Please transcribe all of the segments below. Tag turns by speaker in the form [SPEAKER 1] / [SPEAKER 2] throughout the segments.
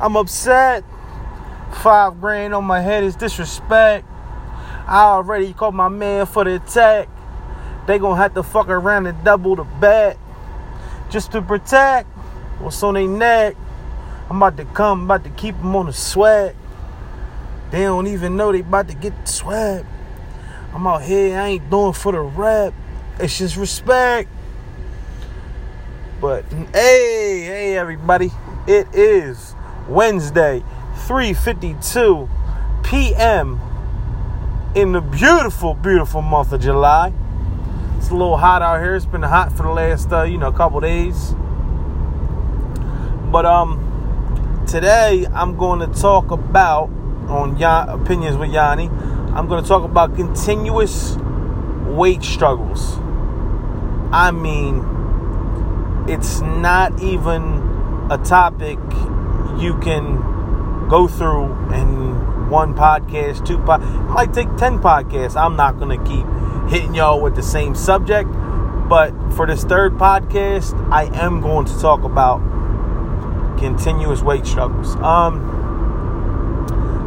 [SPEAKER 1] I'm upset. Five grand on my head is disrespect. I already called my man for the attack. They gonna have to fuck around and double the bet just to protect what's on their neck. I'm about to come, about to keep them on the sweat. They don't even know they about to get the sweat. I'm out here, I ain't doing for the rep. It's just respect. But hey, hey everybody. It is Wednesday, 3:52 p.m. in the beautiful, beautiful month of July. It's a little hot out here. It's been hot for the last, uh, you know, couple days. But um, today I'm going to talk about on Yan- opinions with Yanni. I'm going to talk about continuous weight struggles. I mean, it's not even a topic you can go through in one podcast, two pod. Might take ten podcasts. I'm not going to keep hitting y'all with the same subject, but for this third podcast, I am going to talk about continuous weight struggles. Um,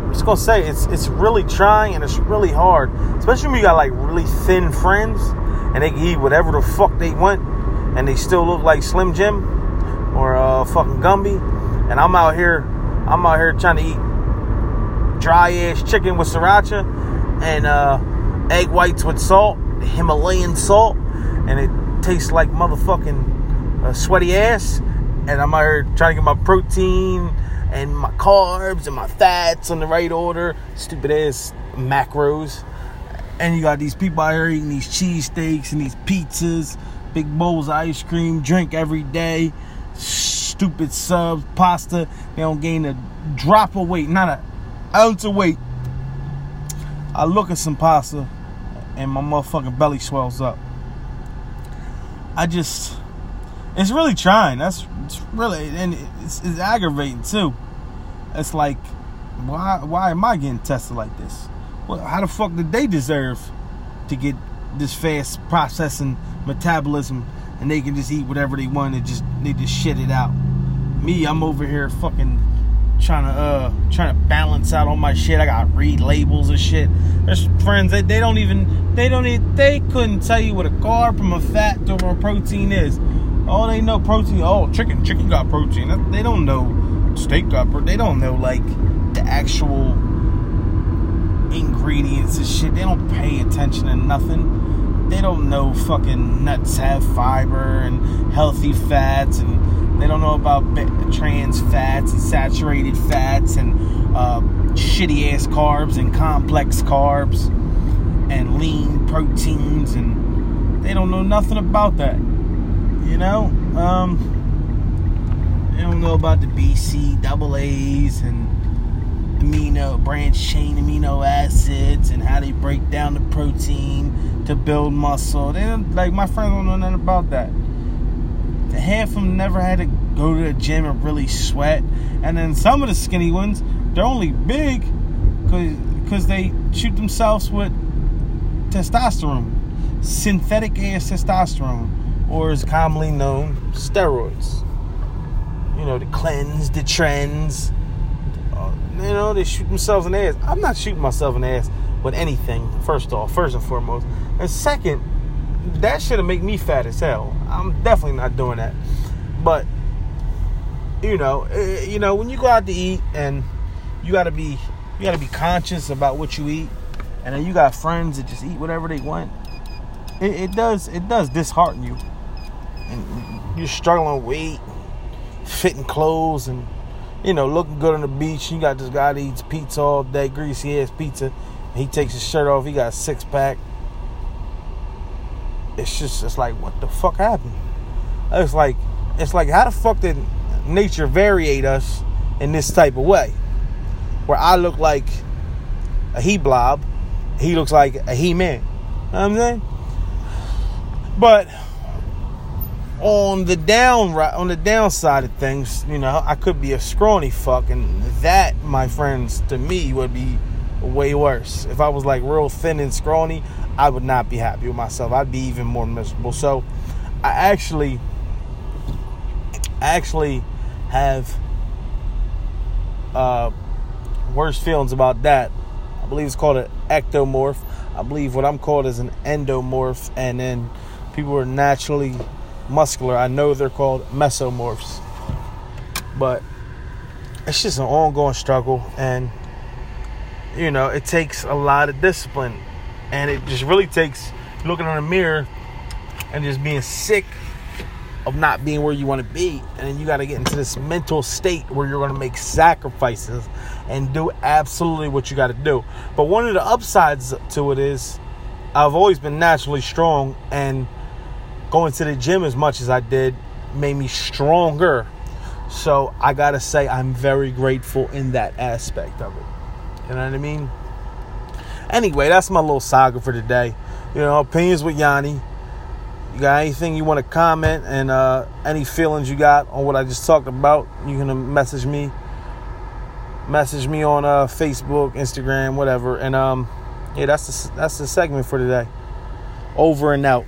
[SPEAKER 1] I'm just gonna say it's it's really trying and it's really hard, especially when you got like really thin friends and they can eat whatever the fuck they want and they still look like Slim Jim or uh, fucking Gumby, and I'm out here, I'm out here trying to eat dry ass chicken with sriracha and uh, egg whites with salt, Himalayan salt, and it tastes like motherfucking uh, sweaty ass. And I'm out here trying to get my protein and my carbs and my fats in the right order. Stupid ass macros. And you got these people out here eating these cheesesteaks and these pizzas, big bowls of ice cream, drink every day, stupid subs, pasta. They don't gain a drop of weight, not an ounce of weight. I look at some pasta and my motherfucking belly swells up. I just, it's really trying. That's it's really, and it's, it's aggravating too. It's like, why, why am I getting tested like this? Well, how the fuck did they deserve to get this fast processing metabolism and they can just eat whatever they want and just they just shit it out? Me, I'm over here fucking trying to uh trying to balance out all my shit. I got read labels and shit. There's friends that they, they don't even they don't even they couldn't tell you what a carb from a fat or a protein is. Oh, they know protein. Oh, chicken, chicken got protein. They don't know steak got protein. They don't know like the actual ingredients and shit. They don't pay attention to nothing. They don't know fucking nuts have fiber and healthy fats and they don't know about trans fats and saturated fats and uh, shitty ass carbs and complex carbs and lean proteins and they don't know nothing about that. You know, um, they don't know about the BC double A's and amino branch chain amino acids and how they break down the protein to build muscle. They don't like my friends don't know nothing about that half of them never had to go to the gym and really sweat. And then some of the skinny ones, they're only big because they shoot themselves with testosterone, synthetic ass testosterone, or as commonly known, steroids. You know, the cleanse, the trends. Uh, you know, they shoot themselves in the ass. I'm not shooting myself in the ass with anything, first off, first and foremost. And second, that should have made me fat as hell. I'm definitely not doing that. But you know, eh, you know, when you go out to eat and you gotta be you gotta be conscious about what you eat, and then you got friends that just eat whatever they want. It, it does it does dishearten you, and you're struggling with weight, fitting clothes, and you know looking good on the beach. You got this guy that eats pizza all day, greasy ass pizza. He takes his shirt off. He got a six pack it's just it's like what the fuck happened? It's like it's like how the fuck did nature variate us in this type of way? Where I look like a he blob, he looks like a he man. You know what I'm saying? But on the down on the downside of things, you know, I could be a scrawny fuck, and that, my friends, to me would be way worse. If I was like real thin and scrawny, I would not be happy with myself. I'd be even more miserable. So I actually actually have uh, worst feelings about that. I believe it's called an ectomorph. I believe what I'm called is an endomorph, and then people are naturally muscular. I know they're called mesomorphs, but it's just an ongoing struggle, and you know it takes a lot of discipline, and it just really takes looking in the mirror and just being sick of not being where you want to be. And then you got to get into this mental state where you're going to make sacrifices and do absolutely what you got to do. But one of the upsides to it is I've always been naturally strong, and going to the gym as much as I did made me stronger. So I got to say, I'm very grateful in that aspect of it. You know what I mean? Anyway, that's my little saga for today. You know, opinions with Yanni you got anything you want to comment and uh, any feelings you got on what I just talked about, you can message me. Message me on uh, Facebook, Instagram, whatever. And um, yeah, that's the, that's the segment for today. Over and out.